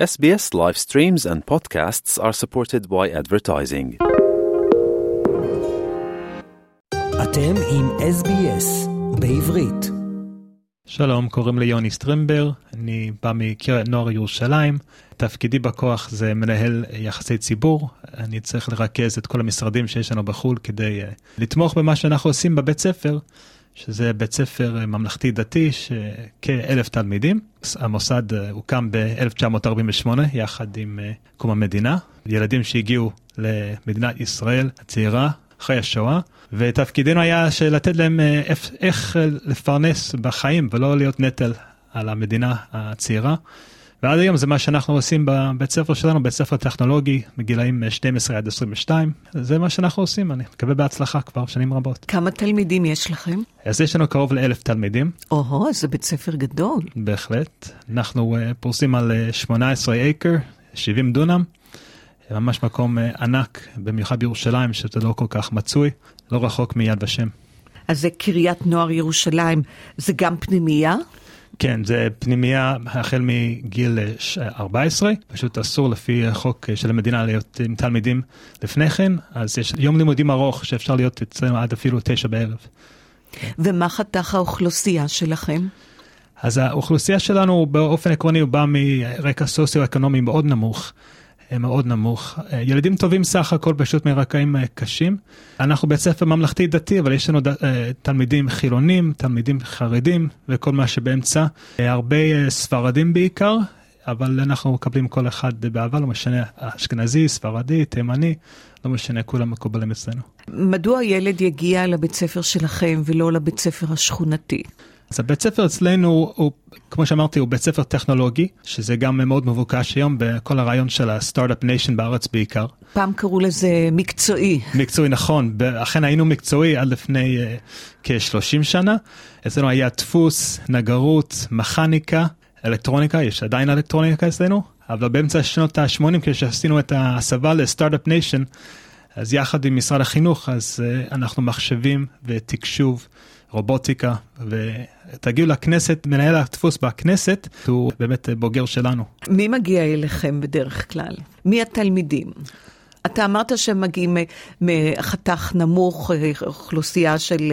SBS live streams and podcasts are supported by advertising. אתם עם SBS בעברית. שלום, קוראים לי יוני סטרימבר, אני בא מקריית נוער ירושלים. תפקידי בכוח זה מנהל יחסי ציבור, אני צריך לרכז את כל המשרדים שיש לנו בחו"ל כדי uh, לתמוך במה שאנחנו עושים בבית ספר, שזה בית ספר uh, ממלכתי דתי, שכאלף תלמידים. המוסד uh, הוקם ב-1948 יחד עם uh, קום המדינה. ילדים שהגיעו למדינת ישראל הצעירה אחרי השואה, ותפקידנו היה לתת להם איך לפרנס בחיים ולא להיות נטל על המדינה הצעירה. ועד היום זה מה שאנחנו עושים בבית ספר שלנו, בית ספר טכנולוגי, מגילאים 12 עד 22. זה מה שאנחנו עושים, אני מקווה בהצלחה כבר שנים רבות. כמה תלמידים יש לכם? אז יש לנו קרוב לאלף תלמידים. או-הו, זה בית ספר גדול. בהחלט. אנחנו uh, פורסים על uh, 18 אקר, 70 דונם. ממש מקום uh, ענק, במיוחד בירושלים, שזה לא כל כך מצוי, לא רחוק מיד ושם. אז זה קריית נוער ירושלים, זה גם פנימייה? כן, זה פנימייה החל מגיל 14, פשוט אסור לפי החוק של המדינה להיות עם תלמידים לפני כן, אז יש יום לימודים ארוך שאפשר להיות אצלנו עד אפילו תשע בערב. ומה חתך האוכלוסייה שלכם? אז האוכלוסייה שלנו באופן עקרוני הוא בא מרקע סוציו-אקונומי מאוד נמוך. מאוד נמוך. ילדים טובים סך הכל פשוט מרקעים קשים. אנחנו בית ספר ממלכתי דתי, אבל יש לנו תלמידים חילונים, תלמידים חרדים וכל מה שבאמצע. הרבה ספרדים בעיקר, אבל אנחנו מקבלים כל אחד באהבה, לא משנה אשכנזי, ספרדי, תימני, לא משנה, כולם מקובלים אצלנו. מדוע ילד יגיע לבית ספר שלכם ולא לבית ספר השכונתי? אז הבית ספר אצלנו הוא, כמו שאמרתי, הוא בית ספר טכנולוגי, שזה גם מאוד מבוקש היום בכל הרעיון של ה start-up nation בארץ בעיקר. פעם קראו לזה מקצועי. מקצועי, נכון. אכן היינו מקצועי עד לפני uh, כ-30 שנה. אצלנו היה דפוס, נגרות, מכניקה, אלקטרוניקה, יש עדיין אלקטרוניקה אצלנו, אבל באמצע שנות ה-80, כשעשינו את ההסבה לסטארט-אפ ניישן, אז יחד עם משרד החינוך, אז uh, אנחנו מחשבים ותקשוב. רובוטיקה, ותגיעו לכנסת, מנהל הדפוס בכנסת, הוא באמת בוגר שלנו. מי מגיע אליכם בדרך כלל? מי התלמידים? אתה אמרת שהם מגיעים מחתך נמוך, אוכלוסייה של,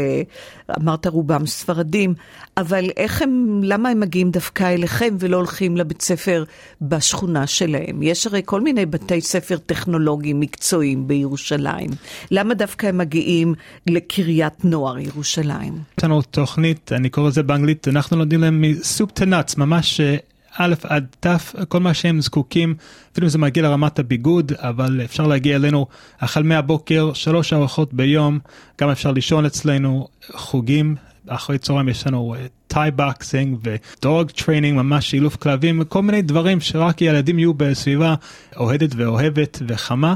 אמרת רובם ספרדים, אבל איך הם, למה הם מגיעים דווקא אליכם ולא הולכים לבית ספר בשכונה שלהם? יש הרי כל מיני בתי ספר טכנולוגיים מקצועיים בירושלים. למה דווקא הם מגיעים לקריית נוער ירושלים? יש לנו תוכנית, אני קורא לזה באנגלית, אנחנו לומדים להם מסופ טנאץ, ממש א' עד ת', כל מה שהם זקוקים, אפילו אם זה מגיע לרמת הביגוד, אבל אפשר להגיע אלינו החל מהבוקר, שלוש ארוחות ביום, גם אפשר לישון אצלנו, חוגים, אחרי צהריים יש לנו tea boxing ו dog training, ממש אילוף כלבים, וכל מיני דברים שרק ילדים יהיו בסביבה אוהדת ואוהבת וחמה,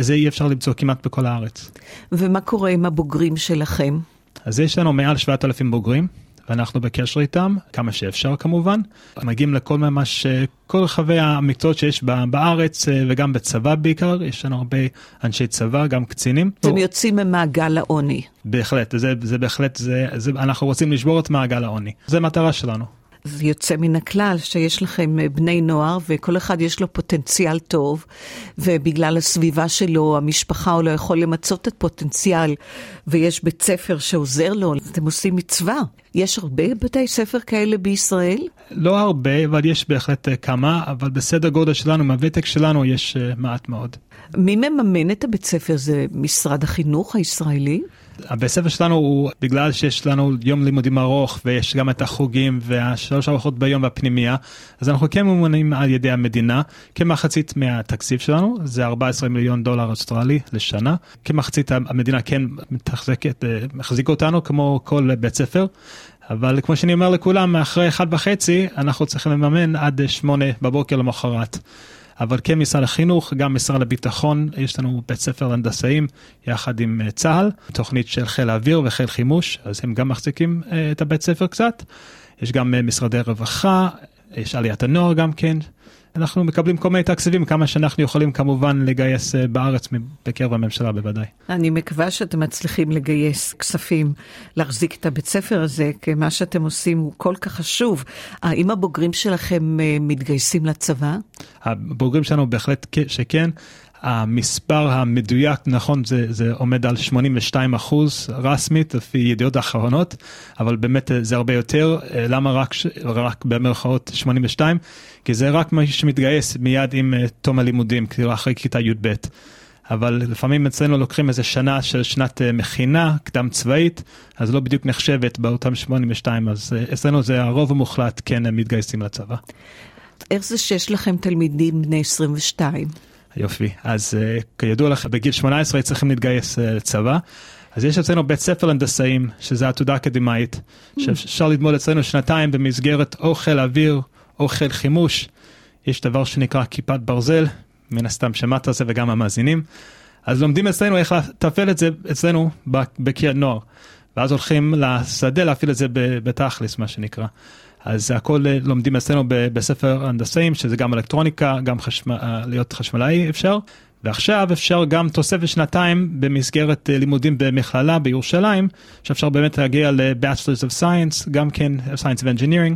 זה אי אפשר למצוא כמעט בכל הארץ. ומה קורה עם הבוגרים שלכם? אז יש לנו מעל 7,000 בוגרים. ואנחנו בקשר איתם, כמה שאפשר כמובן. מגיעים לכל ממש, כל רחבי המקצועות שיש בארץ וגם בצבא בעיקר, יש לנו הרבה אנשי צבא, גם קצינים. אתם יוצאים ממעגל העוני. בהחלט, זה, זה בהחלט, זה, זה, אנחנו רוצים לשבור את מעגל העוני, זה מטרה שלנו. זה יוצא מן הכלל שיש לכם בני נוער וכל אחד יש לו פוטנציאל טוב ובגלל הסביבה שלו, המשפחה, הוא לא יכול למצות את פוטנציאל ויש בית ספר שעוזר לו, אתם עושים מצווה. יש הרבה בתי ספר כאלה בישראל? לא הרבה, אבל יש בהחלט כמה, אבל בסדר גודל שלנו, מהוותק שלנו, יש מעט מאוד. מי מממן את הבית ספר? זה משרד החינוך הישראלי? הבית ספר שלנו הוא בגלל שיש לנו יום לימודים ארוך ויש גם את החוגים והשלוש ארוחות ביום והפנימייה אז אנחנו כן ממונים על ידי המדינה. כמחצית מהתקציב שלנו זה 14 מיליון דולר אוסטרלי לשנה. כמחצית המדינה כן מתחזקת מחזיק אותנו כמו כל בית ספר אבל כמו שאני אומר לכולם אחרי אחד וחצי אנחנו צריכים לממן עד שמונה בבוקר למחרת. אבל כן משרד החינוך, גם משרד הביטחון, יש לנו בית ספר הנדסאים יחד עם צה"ל, תוכנית של חיל האוויר וחיל חימוש, אז הם גם מחזיקים את הבית ספר קצת. יש גם משרדי רווחה, יש עליית הנוער גם כן, אנחנו מקבלים כל מיני תקציבים, כמה שאנחנו יכולים כמובן לגייס אה, בארץ בקרב הממשלה בוודאי. אני מקווה שאתם מצליחים לגייס כספים להחזיק את הבית ספר הזה, כי מה שאתם עושים הוא כל כך חשוב. האם הבוגרים שלכם אה, מתגייסים לצבא? הבוגרים שלנו בהחלט שכן. המספר המדויק, נכון, זה, זה עומד על 82 אחוז רסמית לפי ידיעות אחרונות, אבל באמת אה, זה הרבה יותר. אה, למה רק, רק במרכאות 82? כי זה רק מי שמתגייס מיד עם אה, תום הלימודים, כאילו אחרי כיתה י"ב. אבל לפעמים אצלנו לוקחים איזה שנה של שנת מכינה, קדם צבאית, אז לא בדיוק נחשבת באותם 82, אז אצלנו זה הרוב המוחלט כן מתגייסים לצבא. איך זה שיש לכם תלמידים בני 22? יופי. אז uh, כידוע לך, בגיל 18 צריכים להתגייס uh, לצבא. אז יש אצלנו בית ספר הנדסאים, שזה עתודה אקדמאית, mm. שאפשר ללמוד אצלנו שנתיים במסגרת או חיל אוויר או חיל חימוש. יש דבר שנקרא כיפת ברזל, מן הסתם שמעת על זה וגם המאזינים. אז לומדים אצלנו איך לתפעל את זה אצלנו בקריית נוער. ואז הולכים לשדה להפעיל את זה בתכלס, מה שנקרא. אז הכל אה, לומדים אצלנו בספר הנדסאים, שזה גם אלקטרוניקה, גם חשמל, אה, להיות חשמלאי אפשר. ועכשיו אפשר גם תוספת שנתיים במסגרת אה, לימודים במכללה בירושלים, שאפשר באמת להגיע ל-Bachelors of Science, גם כן Science of Engineering,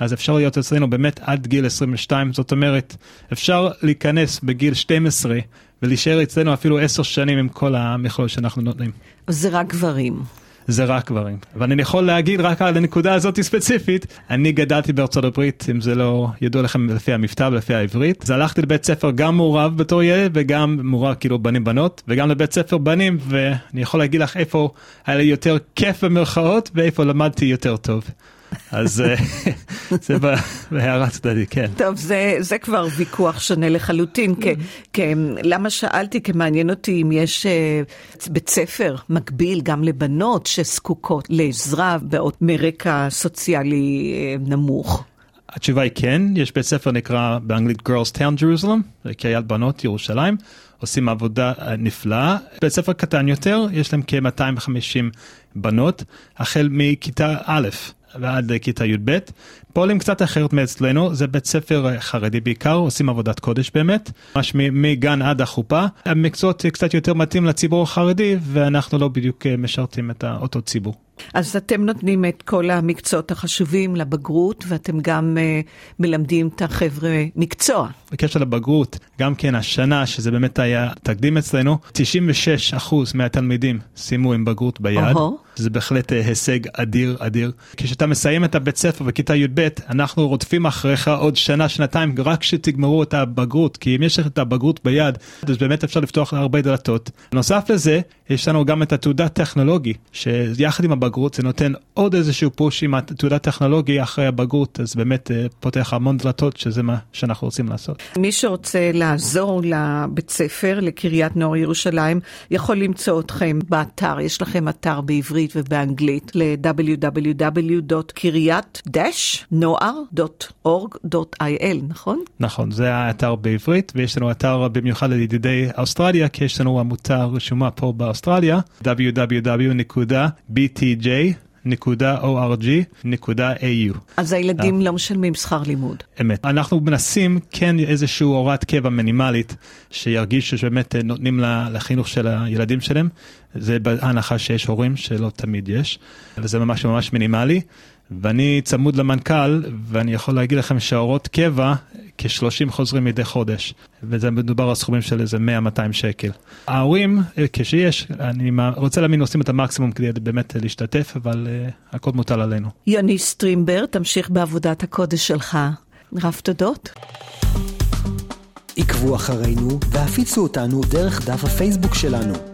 אז אפשר להיות אצלנו באמת עד גיל 22, זאת אומרת, אפשר להיכנס בגיל 12 ולהישאר אצלנו אפילו 10 שנים עם כל המכלול שאנחנו נותנים. זה רק גברים. זה רק גברים. אבל אני יכול להגיד רק על הנקודה הזאת ספציפית, אני גדלתי בארצות הברית, אם זה לא ידוע לכם לפי המבטא ולפי העברית, אז הלכתי לבית ספר גם מעורב בתור ילד וגם מעורב כאילו בנים בנות, וגם לבית ספר בנים, ואני יכול להגיד לך איפה היה לי יותר כיף במרכאות ואיפה למדתי יותר טוב. אז אה, זה בהערה צדדית, כן. טוב, זה, זה כבר ויכוח שונה לחלוטין. כי, כי, למה שאלתי? כי מעניין אותי אם יש uh, בית ספר מקביל גם לבנות שזקוקות לעזרה מרקע סוציאלי uh, נמוך. התשובה היא כן, יש בית ספר נקרא באנגלית Girls Town Jerusalem, קריית בנות ירושלים, עושים עבודה נפלאה. בית ספר קטן יותר, יש להם כ-250 בנות, החל מכיתה א'. ועד לכיתה י"ב. פועלים קצת אחרת מאצלנו, זה בית ספר חרדי בעיקר, עושים עבודת קודש באמת, ממש מגן עד החופה. המקצועות קצת יותר מתאים לציבור החרדי, ואנחנו לא בדיוק משרתים את אותו ציבור. אז אתם נותנים את כל המקצועות החשובים לבגרות, ואתם גם uh, מלמדים את החבר'ה מקצוע. בקשר לבגרות, גם כן השנה, שזה באמת היה תקדים אצלנו, 96% מהתלמידים סיימו עם בגרות ביד. Uh-huh. זה בהחלט אה, הישג אדיר אדיר. כשאתה מסיים את הבית ספר בכיתה י"ב, אנחנו רודפים אחריך עוד שנה, שנתיים, רק שתגמרו את הבגרות, כי אם יש לך את הבגרות ביד, אז באמת אפשר לפתוח הרבה דלתות. נוסף לזה, יש לנו גם את התעודה טכנולוגי, שיחד עם הבגרות זה נותן עוד איזשהו פוש עם התעודה טכנולוגי אחרי הבגרות, אז באמת אה, פותח המון דלתות, שזה מה שאנחנו רוצים לעשות. מי שרוצה לעזור לבית ספר, לקריית נוער ירושלים, יכול למצוא אתכם באתר, יש לכם אתר בעברית. ובאנגלית ל-www.קריית-נוער.org.il, נכון? נכון, זה האתר בעברית, ויש לנו אתר במיוחד לידידי אוסטרליה, כי יש לנו עמותה רשומה פה באוסטרליה, www.btj. .org.au. אז הילדים לא משלמים שכר לימוד. אמת. אנחנו מנסים כן איזושהי הוראת קבע מינימלית, שירגישו שבאמת נותנים לחינוך של הילדים שלהם. זה בהנחה שיש הורים שלא תמיד יש, וזה ממש ממש מינימלי. ואני צמוד למנכ"ל, ואני יכול להגיד לכם שהאורות קבע, כ-30 חוזרים מדי חודש, וזה מדובר על סכומים של איזה 100-200 שקל. ההורים, אה, כשיש, אני רוצה להאמין, עושים את המקסימום כדי באמת להשתתף, אבל uh, הכל מוטל עלינו. יוני סטרימבר, תמשיך בעבודת הקודש שלך. רב תודות. עקבו אחרינו והפיצו אותנו דרך דף הפייסבוק שלנו.